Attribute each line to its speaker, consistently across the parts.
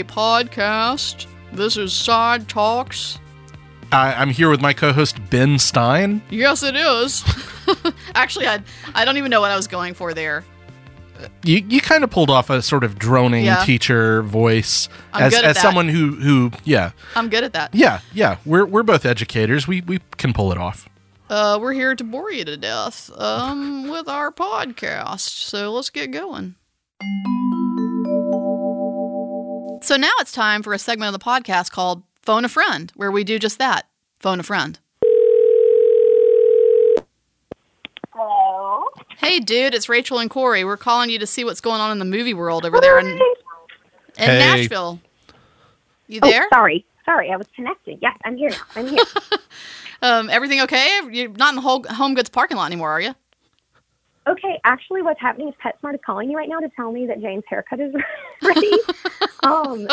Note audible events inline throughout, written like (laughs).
Speaker 1: a podcast. This is Side Talks.
Speaker 2: I, I'm here with my co-host Ben Stein.
Speaker 1: Yes, it is. (laughs) Actually, I I don't even know what I was going for there.
Speaker 2: You you kind of pulled off a sort of droning
Speaker 1: Yeah.
Speaker 2: teacher voice
Speaker 1: I'm
Speaker 2: as
Speaker 1: good at
Speaker 2: as
Speaker 1: that.
Speaker 2: someone who who yeah
Speaker 1: I'm good at that.
Speaker 2: yeah yeah we're we're both educators. We we can pull it off.
Speaker 1: Uh, we're here to bore you to death um, with our podcast. So let's get going. So now it's time for a segment of the podcast called Phone a Friend, where we do just that phone a friend.
Speaker 3: Hello.
Speaker 1: Hey, dude, it's Rachel and Corey. We're calling you to see what's going on in the movie world over there in, in
Speaker 2: Hey.
Speaker 1: Nashville. You
Speaker 3: Oh,
Speaker 1: there?
Speaker 3: sorry. Sorry, I was connected. Yes, I'm here now. I'm here. (laughs)
Speaker 1: Um, everything okay? You're not in the whole Home Goods parking lot anymore, are you?
Speaker 3: okay, actually, what's happening is PetSmart is calling you right now to tell me that Jane's haircut is (laughs) ready. (laughs) um,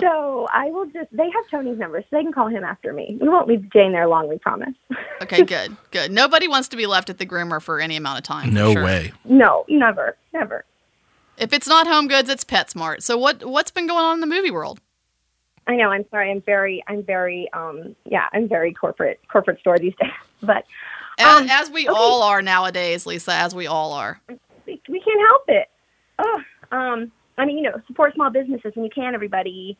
Speaker 3: so I will just, they have Tony's number, so they can call him after me. We won't leave Jane there long, we promise.
Speaker 1: Okay, good, good. Nobody wants to be left at the groomer for any amount of time.
Speaker 2: No
Speaker 1: sure.
Speaker 2: way.
Speaker 3: no, never, never.
Speaker 1: If it's not Home Goods, it's PetSmart. So what what's been going on in the movie world?
Speaker 3: I know, I'm sorry. I'm very, I'm very, um, yeah, I'm very corporate, corporate store these days. (laughs) But
Speaker 1: As,
Speaker 3: Um,
Speaker 1: as we
Speaker 3: okay.
Speaker 1: all are nowadays, Lisa. As we all are.
Speaker 3: we, we can't help it. Oh, um, I mean, you know, support small businesses when you can, everybody.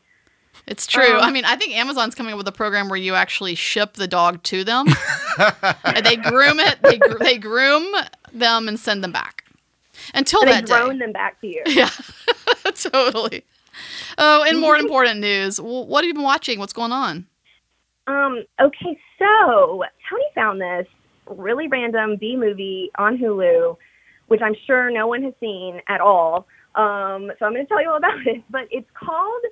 Speaker 1: It's true.
Speaker 3: Um,
Speaker 1: I mean, I think Amazon's coming up with a program where you actually ship the dog to them. And (laughs) they groom it. They gr- they groom them and send them back. Until
Speaker 3: And they
Speaker 1: that day.
Speaker 3: drone them back to you. (laughs)
Speaker 1: Yeah, (laughs) totally. Oh, and more important news. What have you been watching? What's going on?
Speaker 3: Um, okay, so Tony found this really random B movie on Hulu, which I'm sure no one has seen at all. Um, so I'm going to tell you all about (laughs) it. But it's called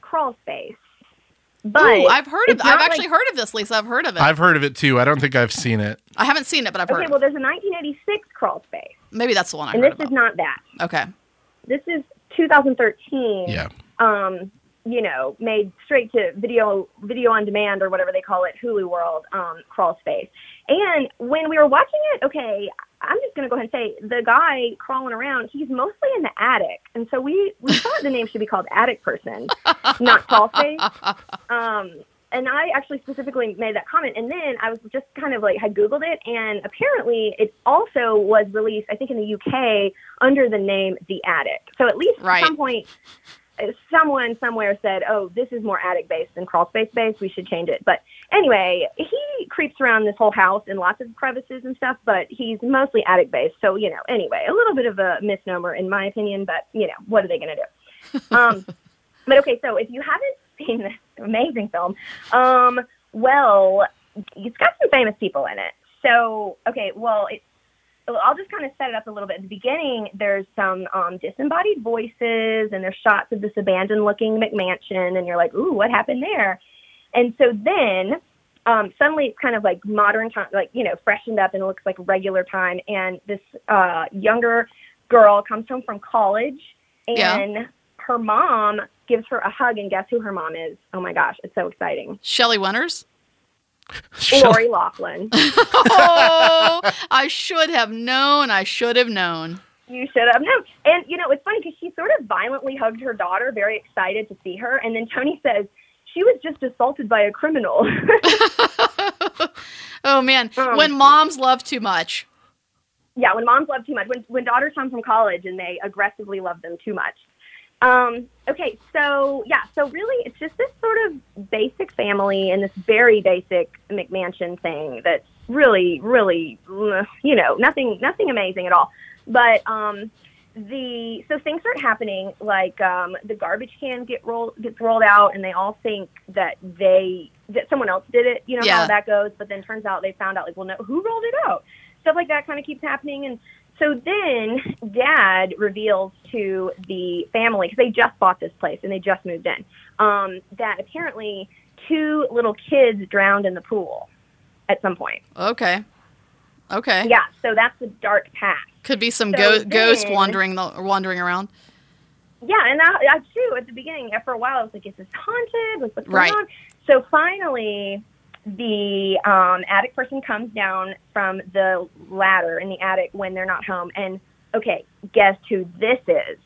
Speaker 3: Crawl Space. But
Speaker 1: Ooh, I've heard of. I've
Speaker 3: not
Speaker 1: actually
Speaker 3: like-
Speaker 1: heard of this, Lisa. I've heard of it.
Speaker 2: I've heard of it too. I don't think I've seen it.
Speaker 1: I haven't seen it, but I've heard.
Speaker 3: Okay, well, there's a 1986 Crawl Space,
Speaker 1: Maybe that's the one I
Speaker 3: and
Speaker 1: heard
Speaker 3: this is not that.
Speaker 1: okay.
Speaker 3: This is 2013.
Speaker 2: Yeah.
Speaker 3: um, you know, made straight to video video on demand or whatever they call it, Hulu World, um, crawl space. And when we were watching it, okay, I'm just gonna go ahead and say the guy crawling around, he's mostly in the attic. And so we, we thought the name should be called Attic Person, not crawl space. Um and I actually specifically made that comment. And then I was just kind of like had Googled it, and apparently it also was released, I think, in the UK under the name The Attic. So at least
Speaker 1: Right.
Speaker 3: at some point, someone somewhere said, "Oh, this is more attic based than crawl space based. We should change it." But anyway, he creeps around this whole house in lots of crevices and stuff, but he's mostly attic based. So you know, anyway, a little bit of a misnomer in my opinion, but you know, what are they going to do? (laughs) Um, but okay, so if you haven't seen this amazing film, um, well, it's got some famous people in it. So okay, well, it, I'll just kind of set it up a little bit. At the beginning, there's some um, disembodied voices, and there's shots of this abandoned-looking McMansion, and you're like, "Ooh, what happened there?" And so then um, suddenly it's kind of like modern time, like you know, freshened up, and it looks like regular time. And this uh, younger girl comes home from college, and
Speaker 1: Yeah.
Speaker 3: her mom gives her a hug, and guess who her mom is? Oh my gosh, it's so exciting!
Speaker 1: Shelley Winters.
Speaker 3: Lori Loughlin. (laughs)
Speaker 1: oh, I should have known. I should have known.
Speaker 3: You should have known. And you know, it's funny because she sort of violently hugged her daughter, very excited to see her. And then Tony says she was just assaulted by a criminal. (laughs) (laughs)
Speaker 1: Oh man,
Speaker 3: Um,
Speaker 1: when moms love too much.
Speaker 3: yeah, when moms love too much, when when daughters come from college and they aggressively love them too much. Um, okay, so yeah, so really, it's just this sort of basic family and this very basic McMansion thing that's really, really, you know, nothing, nothing amazing at all. But um, the so things start happening like um, the garbage can get rolled gets rolled out, and they all think that they that someone else did it. You know
Speaker 1: Yeah.
Speaker 3: how that goes, but then turns out they found out like, well, no, who rolled it out? Stuff like that kind of keeps happening, and so then dad reveals to the family because they just bought this place and they just moved in um, that apparently two little kids drowned in the pool at some point.
Speaker 1: Okay. Okay.
Speaker 3: Yeah, so that's the dark past.
Speaker 1: Could be some
Speaker 3: So
Speaker 1: go- ghost wandering the, wandering around.
Speaker 3: Yeah, and I, I too at the beginning for a while I was like, is this haunted? What's, what's going
Speaker 1: Right.
Speaker 3: on? So finally, the um, attic person comes down from the ladder in the attic when they're not home, and okay, guess who this is?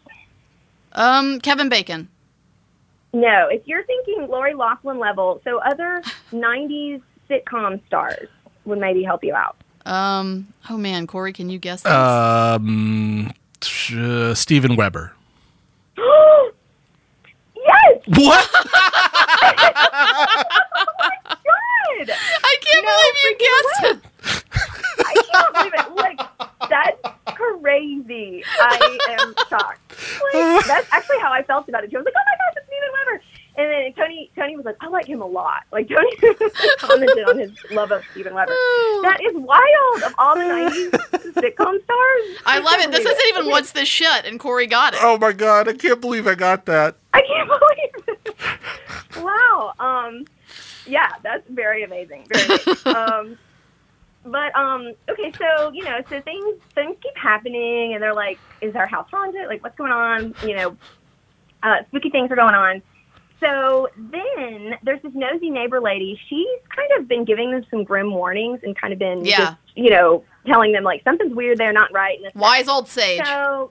Speaker 1: Um, Kevin Bacon.
Speaker 3: No, if you're thinking Lori Loughlin level, so other (sighs) '90s sitcom stars would maybe help you out.
Speaker 1: Um. Oh man, Corey, can you guess? This?
Speaker 2: Um, uh, Steven Weber. (gasps)
Speaker 3: yes,
Speaker 2: What? (laughs)
Speaker 1: I can't
Speaker 3: No,
Speaker 1: believe
Speaker 3: freaking
Speaker 1: it.
Speaker 3: I can't believe it. Like that's crazy. I am shocked. Like, (laughs) that's actually how I felt about it. too. I was like, oh my gosh, it's Steven Weber. And then Tony, Tony was like, I like him a lot. Like Tony (laughs) commented on his love of Steven Weber. That is wild. Of all the '90s sitcom stars, (laughs)
Speaker 1: I love it. This
Speaker 3: can't
Speaker 1: isn't even
Speaker 3: Okay.
Speaker 1: what's this shit, and Corey got it.
Speaker 2: oh my god! I can't believe I got that.
Speaker 3: I can't believe it. wow. Um, yeah, that's very amazing. Very amazing. (laughs) um, but um, okay, so you know, so things things keep happening, and they're like, "Is our house haunted? Like, what's going on?" You know, uh, spooky things are going on. So then there's this nosy neighbor lady. She's kind of been giving them some grim warnings and kind of been,
Speaker 1: Yeah.
Speaker 3: just, you know, telling them like something's weird, they're not right. And
Speaker 1: Wise old sage.
Speaker 3: so,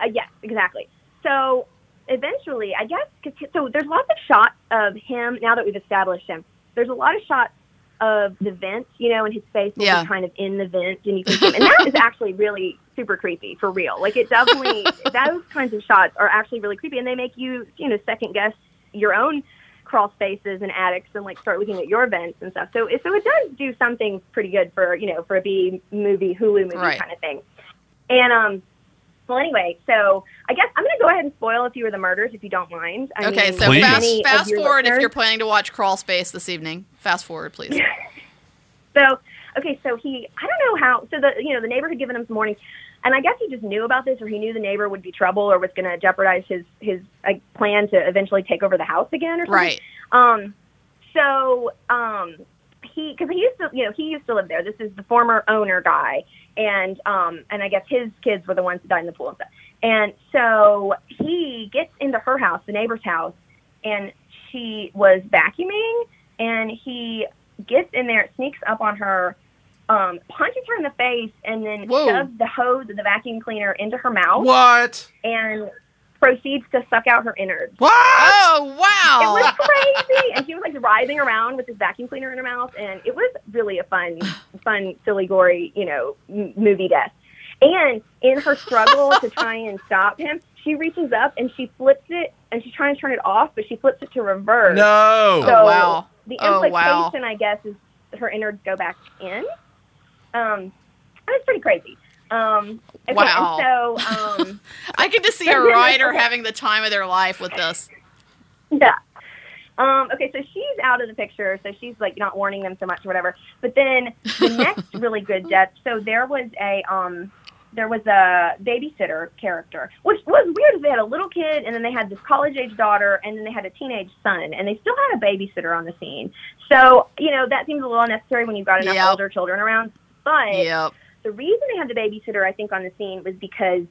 Speaker 3: uh, yes, exactly. So eventually, I guess, cause, so there's lots of shots of him now that we've established him. There's a lot of shots of the vents, you know, and his face will
Speaker 1: Yeah.
Speaker 3: be kind of in the vent, and you can see him. And that is actually really super creepy for real. Like it definitely, those kinds of shots are actually really creepy, and they make you, you know, second guess your own crawl spaces and attics and like start looking at your vents and stuff. So, it- so it does do something pretty good for you know for a B movie Hulu movie
Speaker 1: Right.
Speaker 3: kind of thing. And um, well, anyway, so I guess I'm going to go ahead and spoil a few of the murders if you don't mind. I
Speaker 1: okay,
Speaker 3: mean,
Speaker 1: so
Speaker 2: Please.
Speaker 1: fast fast forward if you're planning to watch Crawl Space this evening. Fast forward, please. (laughs)
Speaker 3: So okay, so he I don't know how so the you know the neighbor had given him some warnings, and I guess he just knew about this or he knew the neighbor would be trouble or was going to jeopardize his his plan to eventually take over the house again or something.
Speaker 1: Right.
Speaker 3: Um, so um, he because he used to you know he used to live there. This is the former owner guy, and um, and I guess his kids were the ones that died in the pool and stuff. And so he gets into her house, the neighbor's house, and she was vacuuming, and he gets in there, sneaks up on her, um, punches her in the face, and then
Speaker 1: Whoa.
Speaker 3: shoves the hose of the vacuum cleaner into her mouth,
Speaker 2: What?
Speaker 3: and proceeds to suck out her innards.
Speaker 2: What?
Speaker 1: Oh wow.
Speaker 3: It was crazy, and she was like writhing around with this vacuum cleaner in her mouth, and it was really a fun, fun, silly, gory, you know, m- movie death. And in her struggle to try and stop him, she reaches up and she flips it, and she's trying to turn it off, but she flips it to reverse.
Speaker 2: No.
Speaker 3: So
Speaker 1: Oh, wow.
Speaker 3: the
Speaker 1: Oh,
Speaker 3: implication,
Speaker 1: wow.
Speaker 3: I guess, is her innards go back in. Um, that's pretty crazy. Um, okay,
Speaker 1: Wow.
Speaker 3: so, (laughs) um,
Speaker 1: I can just see a writer having the time of their life with this.
Speaker 3: Yeah. Um, okay, so she's out of the picture, so she's like not warning them so much or whatever. But then the (laughs) next really good death. So there was a um, there was a babysitter character, which was weird. They had a little kid, and then they had this college age daughter, and then they had a teenage son, and they still had a babysitter on the scene. So you know that seems a little unnecessary when you've got enough
Speaker 1: Yep.
Speaker 3: older children around. But
Speaker 1: Yep.
Speaker 3: The reason they had the babysitter, I think, on the scene was because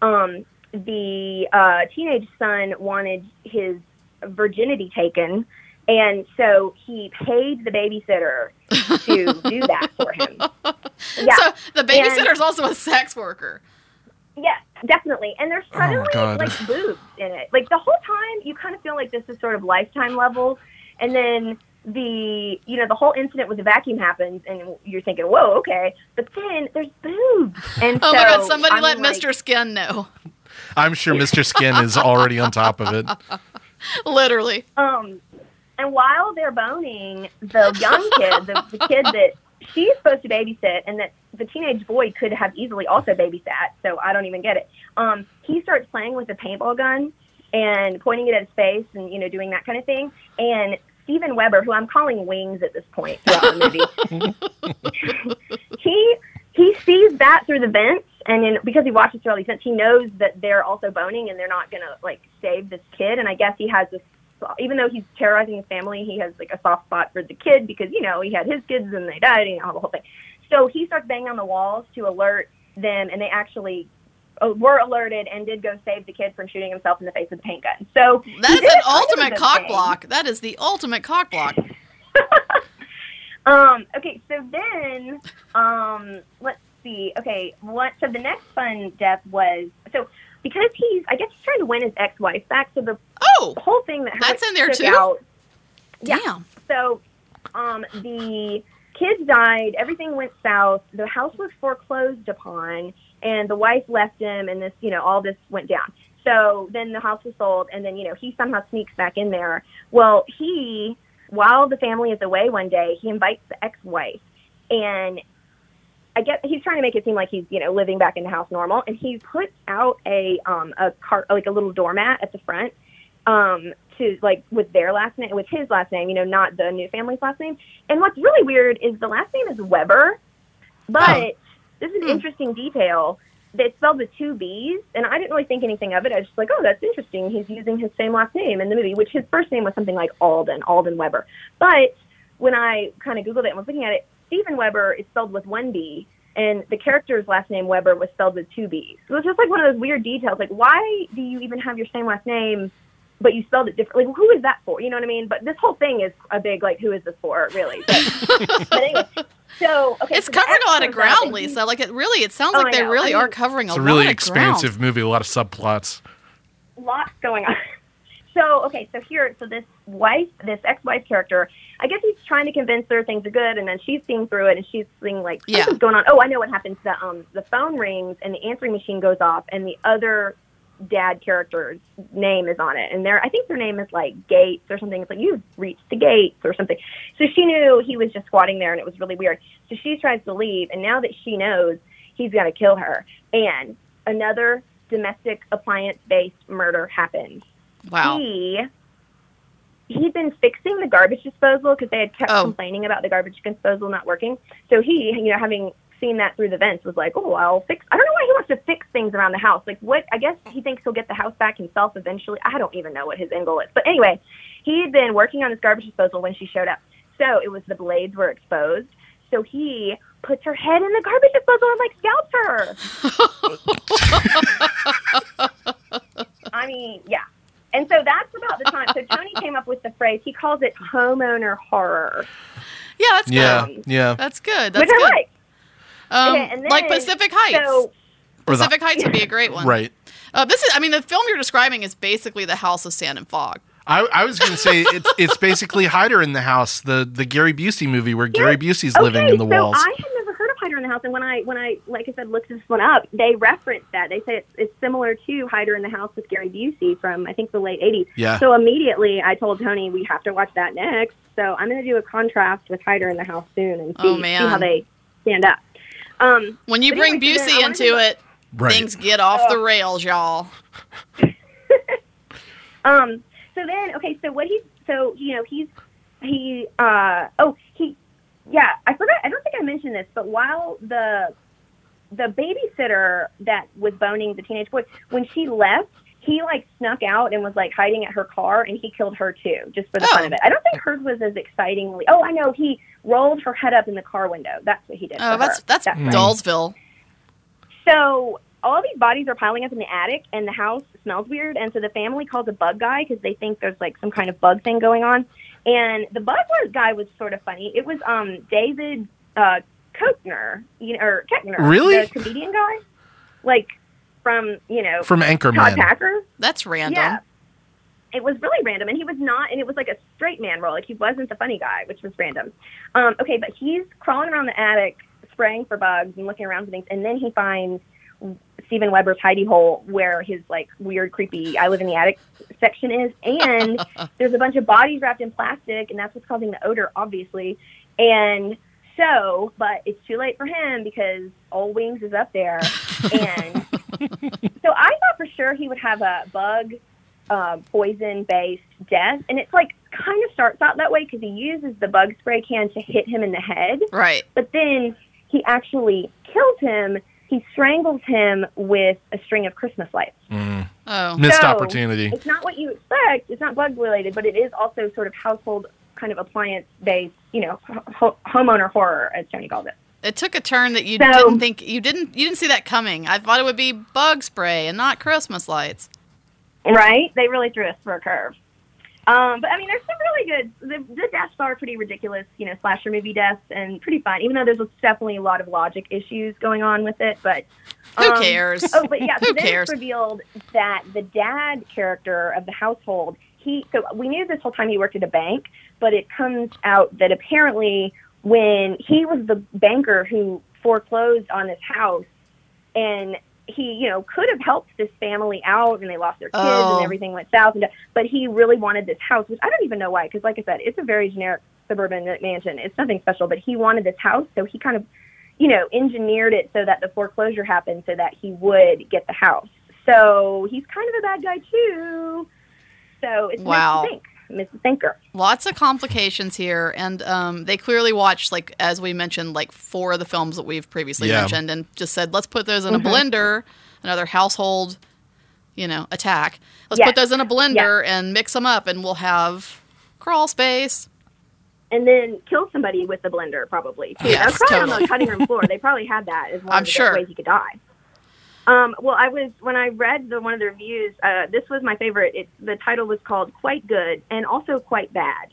Speaker 3: um, the uh, teenage son wanted his virginity taken, and so he paid the babysitter to (laughs) do that for him. Yeah,
Speaker 1: So the babysitter's also a sex worker.
Speaker 3: yeah, definitely. And there's
Speaker 2: Oh, my
Speaker 3: suddenly
Speaker 2: God.
Speaker 3: like boobs in it. Like the whole time, you kind of feel like this is sort of lifetime level, and then the you know the whole incident with the vacuum happens, and you're thinking, whoa, okay. But then there's boobs, and
Speaker 1: Oh
Speaker 3: so
Speaker 1: my god! Somebody
Speaker 3: I'm
Speaker 1: let
Speaker 3: like,
Speaker 1: Mr. Skin know.
Speaker 2: I'm sure (laughs) Mr. Skin is already on top of it.
Speaker 1: Literally.
Speaker 3: Um, and while they're boning, the young kid, the, the kid that she's supposed to babysit, and that the teenage boy could have easily also babysat, so I don't even get it. Um, he starts playing with a paintball gun and pointing it at his face, and you know, doing that kind of thing. And Steven Weber, who I'm calling Wings at this point throughout the movie, (laughs) he he sees that through the vents, and in, because he watches through all these vents, he knows that they're also boning, and they're not gonna like save this kid. And I guess he has this, even though he's terrorizing his family, he has like a soft spot for the kid because you know he had his kids and they died, you know the whole thing. So he starts banging on the walls to alert them, and they actually were alerted and did go save the kid from shooting himself in the face with a paint gun. So
Speaker 1: That is an
Speaker 3: kind of a
Speaker 1: ultimate cock block. That is the ultimate cock block. (laughs)
Speaker 3: Um, okay, so then, um, let's see. Okay, what? So the next fun death was so because he's, I guess he's trying to win his ex-wife back. So the
Speaker 1: Oh,
Speaker 3: whole thing that
Speaker 1: That's in there, too?
Speaker 3: Out, Yeah.
Speaker 1: damn.
Speaker 3: So, um, the kids died. Everything went south. The house was foreclosed upon, and the wife left him. And this, you know, all this went down. So then the house was sold, and then you know he somehow sneaks back in there. Well, he, while the family is away one day, he invites the ex-wife, and I guess he's trying to make it seem like he's you know living back in the house normal, and he puts out a um a cart like a little doormat at the front um to like with their last name with his last name, you know, not the new family's last name. And what's really weird is the last name is Weber, but
Speaker 2: Oh.
Speaker 3: This is an
Speaker 1: Hmm.
Speaker 3: interesting detail. It's spelled with two B's, and I didn't really think anything of it. I was just like, oh, that's interesting. He's using his same last name in the movie, which his first name was something like Alden, Alden Weber. But when I kind of Googled it and was looking at it, Steven Weber is spelled with one B, and the character's last name Weber was spelled with two B's. So it's just like one of those weird details. Like, why do you even have your same last name, but you spelled it differently? Like, who is that for? You know what I mean? But this whole thing is a big like, who is this for, really? But, (laughs) but anyway, so okay,
Speaker 1: It's
Speaker 3: so
Speaker 1: covering a lot of
Speaker 3: ex out
Speaker 1: ground, Lisa. Like it really, it sounds
Speaker 3: Oh,
Speaker 1: like
Speaker 3: I
Speaker 1: they
Speaker 3: know.
Speaker 1: really
Speaker 3: I
Speaker 1: are covering
Speaker 2: It's
Speaker 1: a
Speaker 2: a really
Speaker 1: lot of really
Speaker 2: expansive movie, a lot of subplots.
Speaker 3: lots going on. (laughs) So okay, so here, so this wife, this ex-wife character, I guess he's trying to convince her things are good, and then she's seeing through it, and she's seeing like
Speaker 1: Yeah.
Speaker 3: going on. Oh, I know what happens. The um the phone rings and the answering machine goes off, and the other dad character's name is on it, and their I think their name is like Gates or something. It's like you've reached the gates or something. So she knew he was just squatting there, and it was really weird. So she tries to leave, and now that she knows, he's gonna kill her, and another domestic appliance-based murder happens
Speaker 1: Wow.
Speaker 3: he he'd been fixing the garbage disposal because they had kept
Speaker 1: Oh.
Speaker 3: complaining about the garbage disposal not working. So he, you know, having seen that through the vents, was like, "Oh, I'll fix." I don't know why he wants to fix things around the house. Like, what? I guess he thinks he'll get the house back himself eventually. I don't even know what his end goal is. But anyway, he had been working on this garbage disposal when she showed up. So it was the blades were exposed. So he puts her head in the garbage disposal and like scalps her. (laughs) I mean, yeah. And so that's about the time. So Tony came up with the phrase. He calls it homeowner horror,
Speaker 1: Yeah, that's good.
Speaker 2: Yeah, yeah.
Speaker 1: That's good. That's
Speaker 3: which I
Speaker 1: good.
Speaker 3: like.
Speaker 1: Um,
Speaker 3: Okay, and
Speaker 1: like Pacific Heights.
Speaker 3: So
Speaker 1: Pacific Heights would be a great one.
Speaker 2: right.
Speaker 1: Uh, this is, I mean, the film you're describing is basically the House of Sand and Fog.
Speaker 2: I, I was going to say it's (laughs) it's basically Hider in the House, the the Gary Busey movie where Gary Busey's living in the
Speaker 3: so
Speaker 2: walls.
Speaker 3: I had never heard of Hider in the House, and when I when I like I said looked this one up, they reference that. They say it's, it's similar to Hider in the House with Gary Busey from I think the late '80s.
Speaker 2: Yeah.
Speaker 3: So immediately I told Tony we have to watch that next. So I'm going to do a contrast with Hider in the House soon and see,
Speaker 1: Oh,
Speaker 3: see how they stand up. Um,
Speaker 1: When you bring
Speaker 3: anyway,
Speaker 1: Busey into
Speaker 3: to-
Speaker 1: it,
Speaker 2: right.
Speaker 1: things get off
Speaker 3: Oh.
Speaker 1: the rails, y'all. (laughs)
Speaker 3: Um. So then, okay. So what he's so you know he's he uh oh he yeah I forgot I don't think I mentioned this but while the the babysitter that was boning the teenage boy when she left he like snuck out and was like hiding at her car and he killed her too just for the
Speaker 1: Oh.
Speaker 3: fun of it I don't think hers was as excitingly oh I know he rolled her head up in the car window that's what he did
Speaker 1: Oh,
Speaker 3: to
Speaker 1: that's
Speaker 3: her.
Speaker 1: that's
Speaker 3: right.
Speaker 1: Dollsville.
Speaker 3: So all these bodies are piling up in the attic, and the house smells weird. And so the family calls a bug guy because they think there's like some kind of bug thing going on. And the bug guy was sort of funny. It was um David uh, Koechner, you know, or Keckner,
Speaker 2: Really?
Speaker 3: the comedian guy, like from you know
Speaker 2: From Anchorman.
Speaker 3: Todd Packer.
Speaker 1: That's random.
Speaker 3: Yeah. It was really random, and he was not, and it was like a straight man role. Like he wasn't the funny guy, which was random. Um, okay, but he's crawling around the attic, spraying for bugs and looking around for things, and then he finds Steven Weber's hidey hole where his like weird, creepy "I live in the attic" section is, and (laughs) there's a bunch of bodies wrapped in plastic, and that's what's causing the odor, obviously. And so, but it's too late for him because Old Wings is up there, and (laughs) so I thought for sure he would have a bug uh, poison based death, and it's like kind of starts out that way because he uses the bug spray can to hit him in the head,
Speaker 1: Right.
Speaker 3: but then he actually kills him. He strangles him with a string of Christmas lights.
Speaker 2: Mm.
Speaker 1: Oh.
Speaker 2: Missed
Speaker 3: So-
Speaker 2: opportunity.
Speaker 3: It's not what you expect. It's not bug related, but it is also sort of household kind of appliance based, you know, ho- homeowner horror, as Tony called it.
Speaker 1: It took a turn that you
Speaker 3: So-
Speaker 1: didn't think you didn't you didn't see that coming. I thought it would be bug spray and not Christmas lights.
Speaker 3: Right? They really threw us for a curve. Um, but I mean, there's some really good. The, the deaths are pretty ridiculous, you know, slasher movie deaths, and pretty fun. Even though there's definitely a lot of logic issues going on with it, but
Speaker 1: Who
Speaker 3: um,
Speaker 1: cares?
Speaker 3: Oh, but yeah, (laughs)
Speaker 1: Who
Speaker 3: then
Speaker 1: cares?
Speaker 3: it's revealed that the dad character of the household, he so we knew this whole time he worked at a bank, but it comes out that apparently when he was the banker who foreclosed on this house and he, you know, could have helped this family out and they lost their kids
Speaker 1: Oh.
Speaker 3: and everything went south and but he really wanted this house, which I don't even know why because like I said, it's a very generic suburban mansion. It's nothing special, but he wanted this house, so he kind of you know, engineered it so that the foreclosure happened so that he would get the house. So he's kind of a bad guy too. So it's
Speaker 1: Wow.
Speaker 3: Mr. Think, Mrs. Thinker.
Speaker 1: Lots of complications here, and um, they clearly watched, like as we mentioned, like four of the films that we've previously
Speaker 2: Yeah.
Speaker 1: mentioned, and just said, let's put those in
Speaker 3: Mm-hmm.
Speaker 1: a blender. Another household, you know, attack. Let's
Speaker 3: Yes.
Speaker 1: put those in a blender and mix them up, and we'll have crawl space.
Speaker 3: And then kill somebody with the blender, probably. Too.
Speaker 1: Yes,
Speaker 3: That was probably on the cutting room floor. They probably had that as (laughs) one
Speaker 1: I'm
Speaker 3: of the
Speaker 1: sure.
Speaker 3: ways you could die. Um, well, I was when I read the one of the reviews. Uh, this was my favorite. It, the title was called "Quite Good" and also "Quite Bad."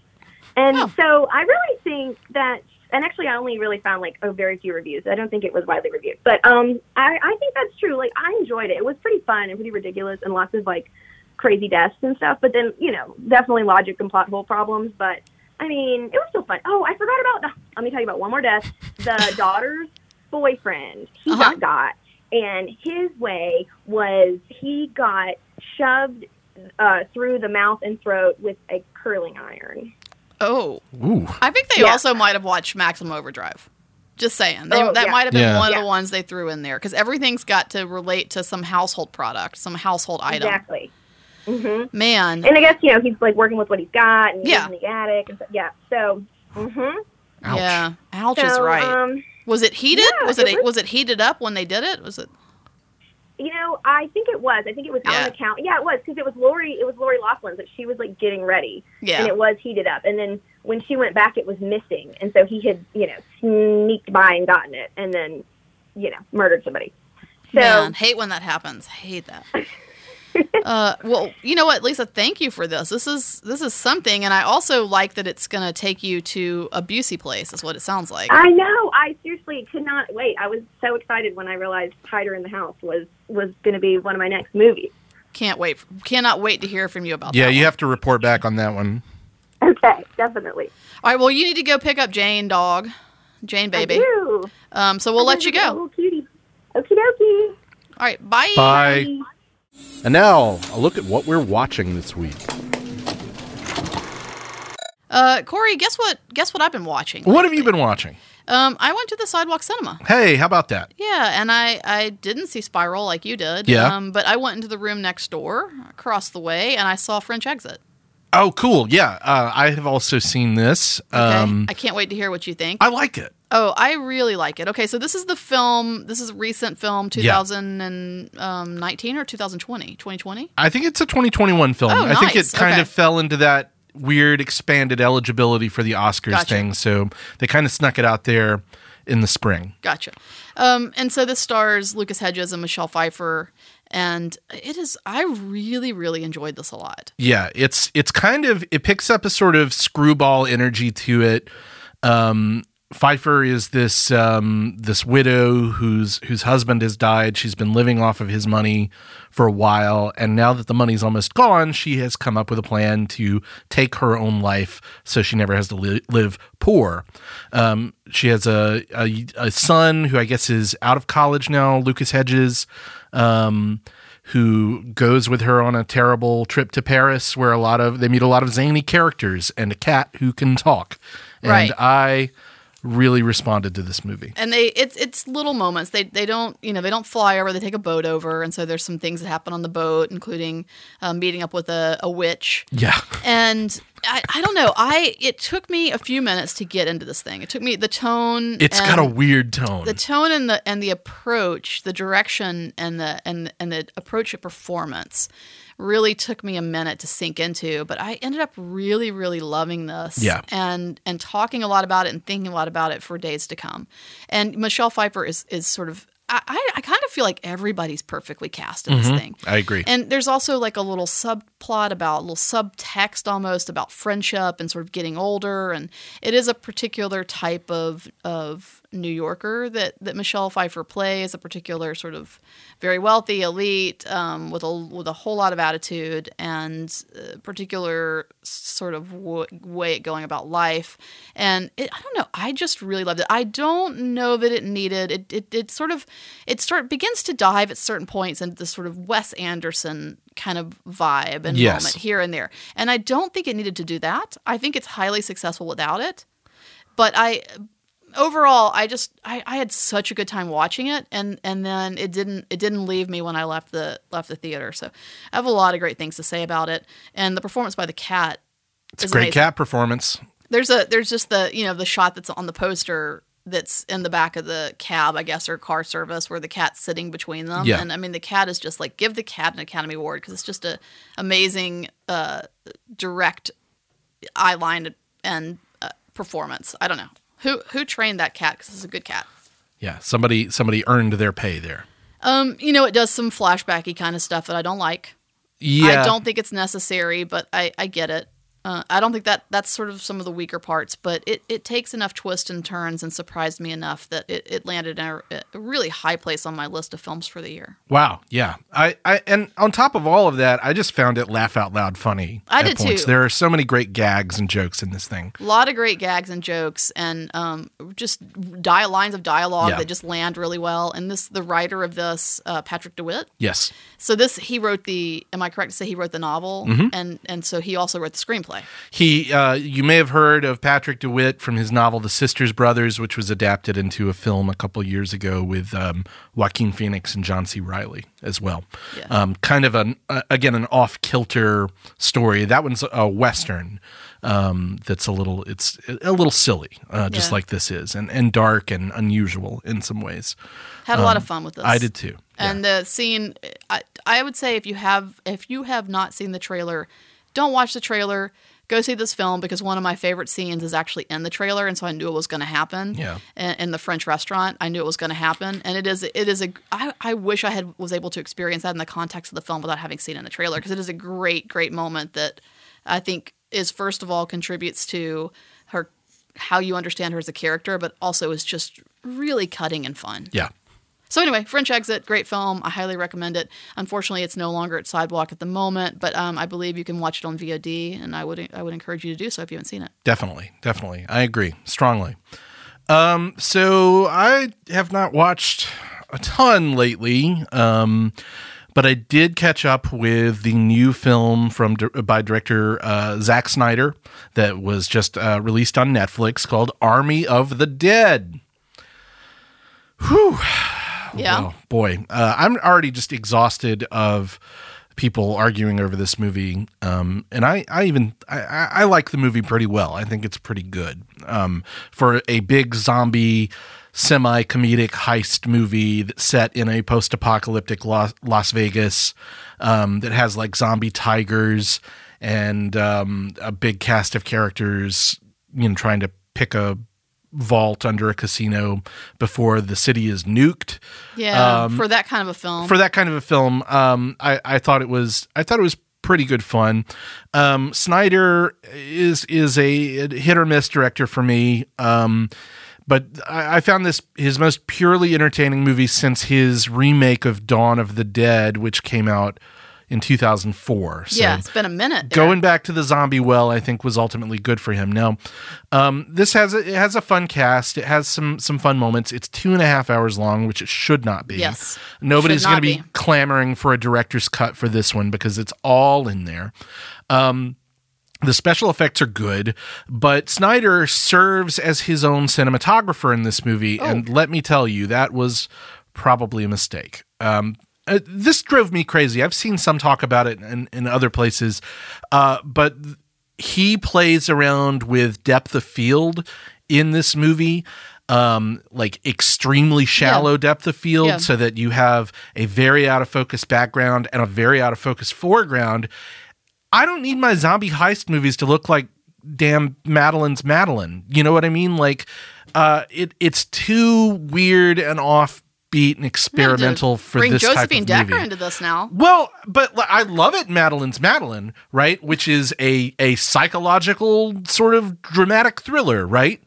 Speaker 3: And
Speaker 1: Oh.
Speaker 3: so I really think that, and actually, I only really found like a very few reviews. I don't think it was widely reviewed, but um, I, I think that's true. Like I enjoyed it. It was pretty fun and pretty ridiculous, and lots of like crazy deaths and stuff. But then, you know, definitely logic and plot hole problems. But I mean, it was still fun. Oh, I forgot about the. Let me tell you about one more death. The (laughs) daughter's boyfriend. He
Speaker 1: Uh-huh.
Speaker 3: got got, and his way was he got shoved uh, through the mouth and throat with a curling iron.
Speaker 1: Oh,
Speaker 2: Ooh.
Speaker 1: I think they
Speaker 3: Yeah.
Speaker 1: also might have watched Maximum Overdrive. Just saying, they,
Speaker 3: Oh,
Speaker 1: that
Speaker 3: yeah.
Speaker 1: might have been
Speaker 2: Yeah.
Speaker 1: one of the ones they threw in there because everything's got to relate to some household product, some household item.
Speaker 3: Exactly. hmm
Speaker 1: Man,
Speaker 3: And I guess you know he's like working with what he's got and
Speaker 1: Yeah.
Speaker 3: in the attic and so, yeah. So. hmm
Speaker 2: Ouch.
Speaker 1: yeah, ouch
Speaker 3: so,
Speaker 1: is right.
Speaker 3: Um,
Speaker 1: was it heated?
Speaker 3: yeah,
Speaker 1: was it,
Speaker 3: it
Speaker 1: was,
Speaker 3: was-
Speaker 1: it heated up when they did it? Was it?
Speaker 3: You know, I think it was. I think it was
Speaker 1: Yeah.
Speaker 3: on the count. Yeah, it was because it was Lori. It was Lori Loughlin's that she was like getting ready,
Speaker 1: Yeah.
Speaker 3: and it was heated up. And then when she went back, it was missing, and so he had you know sneaked by and gotten it, and then you know murdered somebody. So
Speaker 1: Man, hate when that happens. I Hate that. (laughs) uh, well, you know what, Lisa? Thank you for this. This is this is something, and I also like that it's going to take you to a Busey place. Is what it sounds like.
Speaker 3: I know. I seriously could not wait. I was so excited when I realized Hider in the House was was going to be one of my next movies.
Speaker 1: Can't wait. Cannot wait to hear from you about that.
Speaker 2: Yeah,
Speaker 1: that.
Speaker 2: you
Speaker 1: one.
Speaker 2: have to report back on that one.
Speaker 3: Okay, definitely.
Speaker 1: All right. Well, you need to go pick up Jane, dog. Jane, baby.
Speaker 3: I do.
Speaker 1: Um, so we'll let you go.
Speaker 3: Cutie. Okie dokie.
Speaker 1: All right. Bye.
Speaker 2: Bye. And now, a look at what we're watching this week.
Speaker 1: Uh, Corey, guess what? Guess what I've been watching.
Speaker 2: What have you been watching?
Speaker 1: Um, I went to the Sidewalk Cinema.
Speaker 2: Hey, how about that?
Speaker 1: Yeah, and I I didn't see Spiral like you did.
Speaker 2: Yeah.
Speaker 1: Um, but I went into the room next door, across the way, and I saw French Exit.
Speaker 2: Oh, cool. Yeah, uh, I have also seen this.
Speaker 1: Okay.
Speaker 2: Um,
Speaker 1: I can't wait to hear what you think.
Speaker 2: I like it.
Speaker 1: Oh, I really like it. Okay, so this is the film. This is a recent film,
Speaker 2: Yeah.
Speaker 1: 2019 or 2020? 2020.
Speaker 2: I think it's a 2021 film.
Speaker 1: Oh,
Speaker 2: I think it kind
Speaker 1: Okay.
Speaker 2: of fell into that weird expanded eligibility for the Oscars
Speaker 1: Gotcha.
Speaker 2: thing. So they kind of snuck it out there in the spring.
Speaker 1: Gotcha. Um, and so this stars Lucas Hedges and Michelle Pfeiffer, and it is. I really, really enjoyed this a lot.
Speaker 2: Yeah, it's it's kind of it picks up a sort of screwball energy to it. Um, Pfeiffer is this um, this widow whose whose husband has died. She's been living off of his money for a while, and now that the money's almost gone, she has come up with a plan to take her own life, so she never has to li- live poor. Um, she has a, a a son who I guess is out of college now, Lucas Hedges. Um, who goes with her on a terrible trip to Paris where a lot of they meet a lot of zany characters and a cat who can talk. And
Speaker 1: Right.
Speaker 2: I really responded to this movie.
Speaker 1: and they it's it's little moments they they don't you know they don't fly over they take a boat over and so there's some things that happen on the boat including um, meeting up with a, a witch
Speaker 2: Yeah.
Speaker 1: and I, I don't know i it took me a few minutes to get into this thing it took me the tone
Speaker 2: It's
Speaker 1: and
Speaker 2: got a weird tone.
Speaker 1: the tone and the and the approach the direction and the and and the approach of performance really took me a minute to sink into but i ended up really really loving this
Speaker 2: Yeah.
Speaker 1: and and talking a lot about it and thinking a lot about it for days to come and michelle pfeiffer is is sort of I, I kind of feel like everybody's perfectly cast in this mm-hmm. thing.
Speaker 2: I agree.
Speaker 1: And there's also like a little subplot about a little subtext almost about friendship and sort of getting older. And it is a particular type of of New Yorker that that Michelle Pfeiffer plays, a particular sort of very wealthy elite um, with a with a whole lot of attitude and a particular sort of w- way of going about life. And it, I don't know, I just really loved it. I don't know that it needed it. It, it sort of it start begins to dive at certain points into this sort of Wes Anderson kind of vibe and
Speaker 2: Yes.
Speaker 1: moment here and there. And I don't think it needed to do that. I think it's highly successful without it. But I overall I just I, I had such a good time watching it and and then it didn't it didn't leave me when I left the left the theater. So I have a lot of great things to say about it. And the performance by the cat
Speaker 2: It's a great
Speaker 1: amazing.
Speaker 2: cat performance.
Speaker 1: There's a there's just the you know the shot that's on the poster that's in the back of the cab, I guess, or car service where the cat's sitting between them.
Speaker 2: Yeah.
Speaker 1: And I mean, the cat is just like give the cat an Academy Award because it's just a amazing uh, direct eye line and uh, performance. I don't know who who trained that cat because it's a good cat.
Speaker 2: Yeah, somebody somebody earned their pay there.
Speaker 1: Um, you know, it does some flashbacky kind of stuff that I don't like.
Speaker 2: Yeah,
Speaker 1: I don't think it's necessary, but I, I get it. Uh, I don't think that that's sort of some of the weaker parts, but it, it takes enough twists and turns and surprised me enough that it, it landed in a, a really high place on my list of films for the year.
Speaker 2: Wow, yeah. I, I and on top of all of that, I just found it laugh out loud funny.
Speaker 1: I did
Speaker 2: points.
Speaker 1: too.
Speaker 2: There are so many great gags and jokes in this thing.
Speaker 1: A lot of great gags and jokes, and um, just lines of dialogue
Speaker 2: Yeah.
Speaker 1: that just land really well. And this, the writer of this, uh, Patrick DeWitt.
Speaker 2: Yes.
Speaker 1: So this, he wrote the. Am I correct to say he wrote the novel?
Speaker 2: Mm-hmm.
Speaker 1: And and so he also wrote the screenplay.
Speaker 2: He uh, you may have heard of Patrick DeWitt from his novel The Sisters Brothers, which was adapted into a film a couple years ago with um, Joaquin Phoenix and John C. Reilly as well.
Speaker 1: Yeah.
Speaker 2: Um, kind of an uh, again an off kilter story. That one's a western. Um, that's a little it's a little silly, uh, just
Speaker 1: Yeah.
Speaker 2: like this is, and and dark and unusual in some ways.
Speaker 1: Had a lot of fun with this.
Speaker 2: Um, I did too.
Speaker 1: And the scene, I, I would say if you have if you have not seen the trailer, don't watch the trailer. Go see this film because one of my favorite scenes is actually in the trailer, and so I knew it was going to happen.
Speaker 2: Yeah.
Speaker 1: In, in the French restaurant, I knew it was going to happen, and it is it is a. I, I wish I had was able to experience that in the context of the film without having seen it in the trailer because it is a great great moment that I think is first of all contributes to her how you understand her as a character, but also is just really cutting and fun.
Speaker 2: Yeah.
Speaker 1: So anyway, French Exit, great film. I highly recommend it. Unfortunately, it's no longer at Sidewalk at the moment, but um, I believe you can watch it on VOD, and I would I would encourage you to do so if you haven't seen it.
Speaker 2: Definitely, definitely. I agree strongly. Um, so I have not watched a ton lately, um, but I did catch up with the new film from by director uh, Zack Snyder that was just uh, released on Netflix called Army of the Dead.
Speaker 1: Yeah,
Speaker 2: boy, uh, I'm already just exhausted of people arguing over this movie. Um, and I, I even I, I like the movie pretty well. I think it's pretty good um, for a big zombie semi comedic heist movie set in a post apocalyptic Las, Las Vegas um, that has like zombie tigers and um, a big cast of characters, you know, trying to pick a vault under a casino before the city is nuked
Speaker 1: yeah. for that kind of a film,
Speaker 2: Um, for that kind of a film, um, I, I thought it was I thought it was pretty good fun. Um, Snyder is is a hit or miss director for me, um, but I, I found this his most purely entertaining movie since his remake of Dawn of the Dead, which came out in 2004. So
Speaker 1: yeah, it's been a minute.
Speaker 2: going back to the zombie well i think was ultimately good for him now um, this has a, it has a fun cast it has some some fun moments it's two and a half hours long which it should not be
Speaker 1: Yes.
Speaker 2: nobody's going to be,
Speaker 1: be.
Speaker 2: clamoring for a director's cut for this one because it's all in there um, the special effects are good, but Snyder serves as his own cinematographer in this movie,
Speaker 1: Oh.
Speaker 2: and let me tell you, that was probably a mistake. Um, uh, this drove me crazy. I've seen some talk about it in, in other places, uh, but he plays around with depth of field in this movie. Um, like extremely shallow depth of field,
Speaker 1: Yeah.
Speaker 2: so that you have a very out of focus background and a very out of focus foreground. I don't need my zombie heist movies to look like damn Madeline's Madeline. You know what I mean? Like, uh, it it's too weird and off offbeat and experimental for
Speaker 1: Bring
Speaker 2: this
Speaker 1: Josephine
Speaker 2: type of
Speaker 1: Decker
Speaker 2: movie.
Speaker 1: into this now.
Speaker 2: Well, but I love it. Madeline's Madeline, right? Which is a a psychological sort of dramatic thriller, right?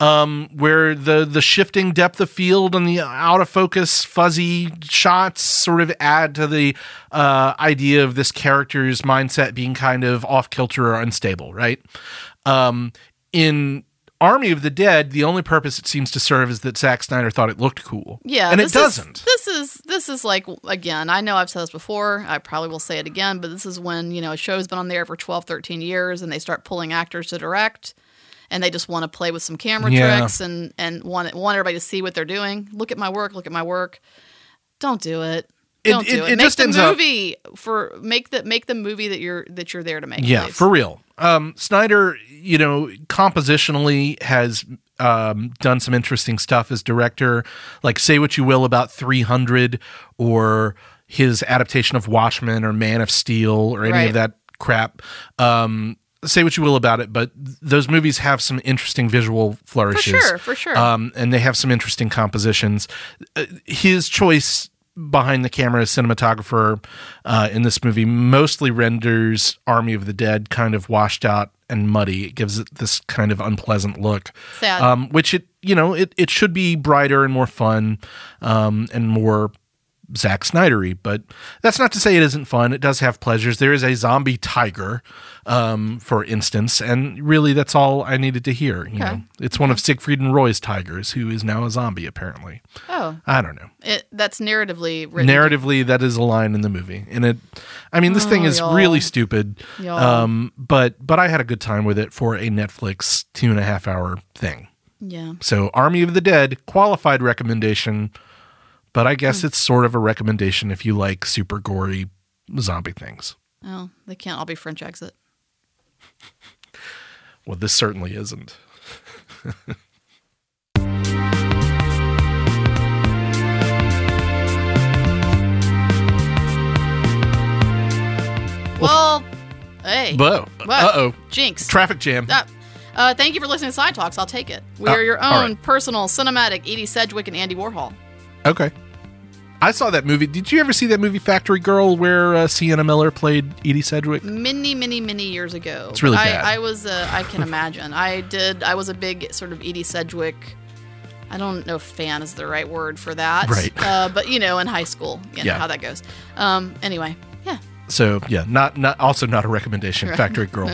Speaker 2: Um, where the the shifting depth of field and the out of focus fuzzy shots sort of add to the uh, idea of this character's mindset being kind of off kilter or unstable, right? Um, in Army of the Dead, the only purpose it seems to serve is that Zack Snyder thought it looked cool.
Speaker 1: Yeah,
Speaker 2: and it doesn't.
Speaker 1: this is this is like again. I know I've said this before. I probably will say it again, but this is when you know a show's been on there for 12, 13 years, and they start pulling actors to direct, and they just want to play with some camera
Speaker 2: Yeah.
Speaker 1: tricks and and want want everybody to see what they're doing. Look at my work. Look at my work. Don't do it.
Speaker 2: It-
Speaker 1: Don't
Speaker 2: it-
Speaker 1: do it.
Speaker 2: it
Speaker 1: make
Speaker 2: just
Speaker 1: the
Speaker 2: ends up-
Speaker 1: movie for make the make the movie that you're that you're there to make.
Speaker 2: Yeah,
Speaker 1: please.
Speaker 2: for real. Um, Snyder, you know, compositionally has um, done some interesting stuff as director. Like, say what you will about 300 or his adaptation of Watchmen or Man of Steel or any
Speaker 1: Right.
Speaker 2: of that crap. Um, say what you will about it, but th- those movies have some interesting visual flourishes.
Speaker 1: for sure, for sure.
Speaker 2: Um, and they have some interesting compositions. Uh, his choice behind the camera cinematographer uh, in this movie mostly renders Army of the Dead kind of washed out and muddy. It gives it this kind of unpleasant look, um, which it you know it it should be brighter and more fun um, and more Zack Snydery, but that's not to say it isn't fun. It does have pleasures. There is a zombie tiger, um, for instance, and really that's all I needed to hear. You
Speaker 1: Okay.
Speaker 2: know, it's one of Siegfried and Roy's tigers, who is now a zombie. Apparently,
Speaker 1: oh,
Speaker 2: I don't know.
Speaker 1: it that's narratively written.
Speaker 2: Narratively, that is a line in the movie, and it. I mean, this thing
Speaker 1: Oh,
Speaker 2: is
Speaker 1: y'all.
Speaker 2: really stupid.
Speaker 1: Y'all.
Speaker 2: Um, but but I had a good time with it for a Netflix two and a half hour thing.
Speaker 1: Yeah.
Speaker 2: So, Army of the Dead, qualified recommendation, but I
Speaker 1: Hmm.
Speaker 2: guess it's sort of a recommendation if you like super gory zombie things.
Speaker 1: Oh, they can't all be French exit. (laughs)
Speaker 2: Well, this certainly isn't. (laughs)
Speaker 1: Well, hey.
Speaker 2: Whoa. Uh oh.
Speaker 1: Jinx.
Speaker 2: Traffic jam.
Speaker 1: Uh, uh, thank you for listening to Side Talks. I'll take it. We
Speaker 2: Uh,
Speaker 1: are your own
Speaker 2: right.
Speaker 1: personal cinematic Edie Sedgwick and Andy Warhol.
Speaker 2: Okay. I saw that movie. Did you ever see that movie Factory Girl where uh, Sienna Miller played Edie Sedgwick?
Speaker 1: Many, many, many years ago.
Speaker 2: It's really
Speaker 1: I,
Speaker 2: bad.
Speaker 1: I was, uh, I can imagine. I did, I was a big sort of Edie Sedgwick. I don't know if fan is the right word for that.
Speaker 2: Right.
Speaker 1: Uh, but, you know, in high school, you know
Speaker 2: Yeah.
Speaker 1: how that goes. Um, anyway.
Speaker 2: So yeah, not not also not a recommendation. Factory (laughs) Girl.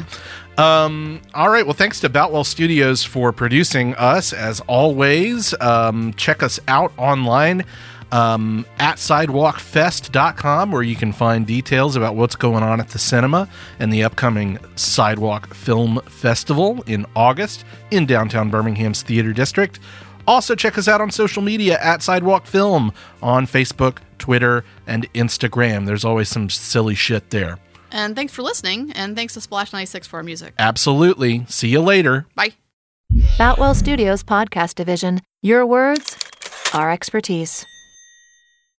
Speaker 2: um, all right. Well, thanks to Boutwell Studios for producing us as always. Um, check us out online um, at sidewalkfest.com where you can find details about what's going on at the cinema and the upcoming Sidewalk Film Festival in August in downtown Birmingham's Theater District. Also, check us out on social media at Sidewalk Film on Facebook, Twitter, and Instagram. There's always some silly shit there.
Speaker 1: And thanks for listening. And thanks to Splash 96 for our music.
Speaker 2: Absolutely. See you later.
Speaker 1: Bye.
Speaker 4: Boutwell Studios Podcast Division. Your words, our expertise.